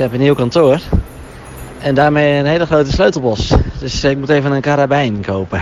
heb een nieuw kantoor. En daarmee een hele grote sleutelbos. Dus ik moet even een karabijn kopen.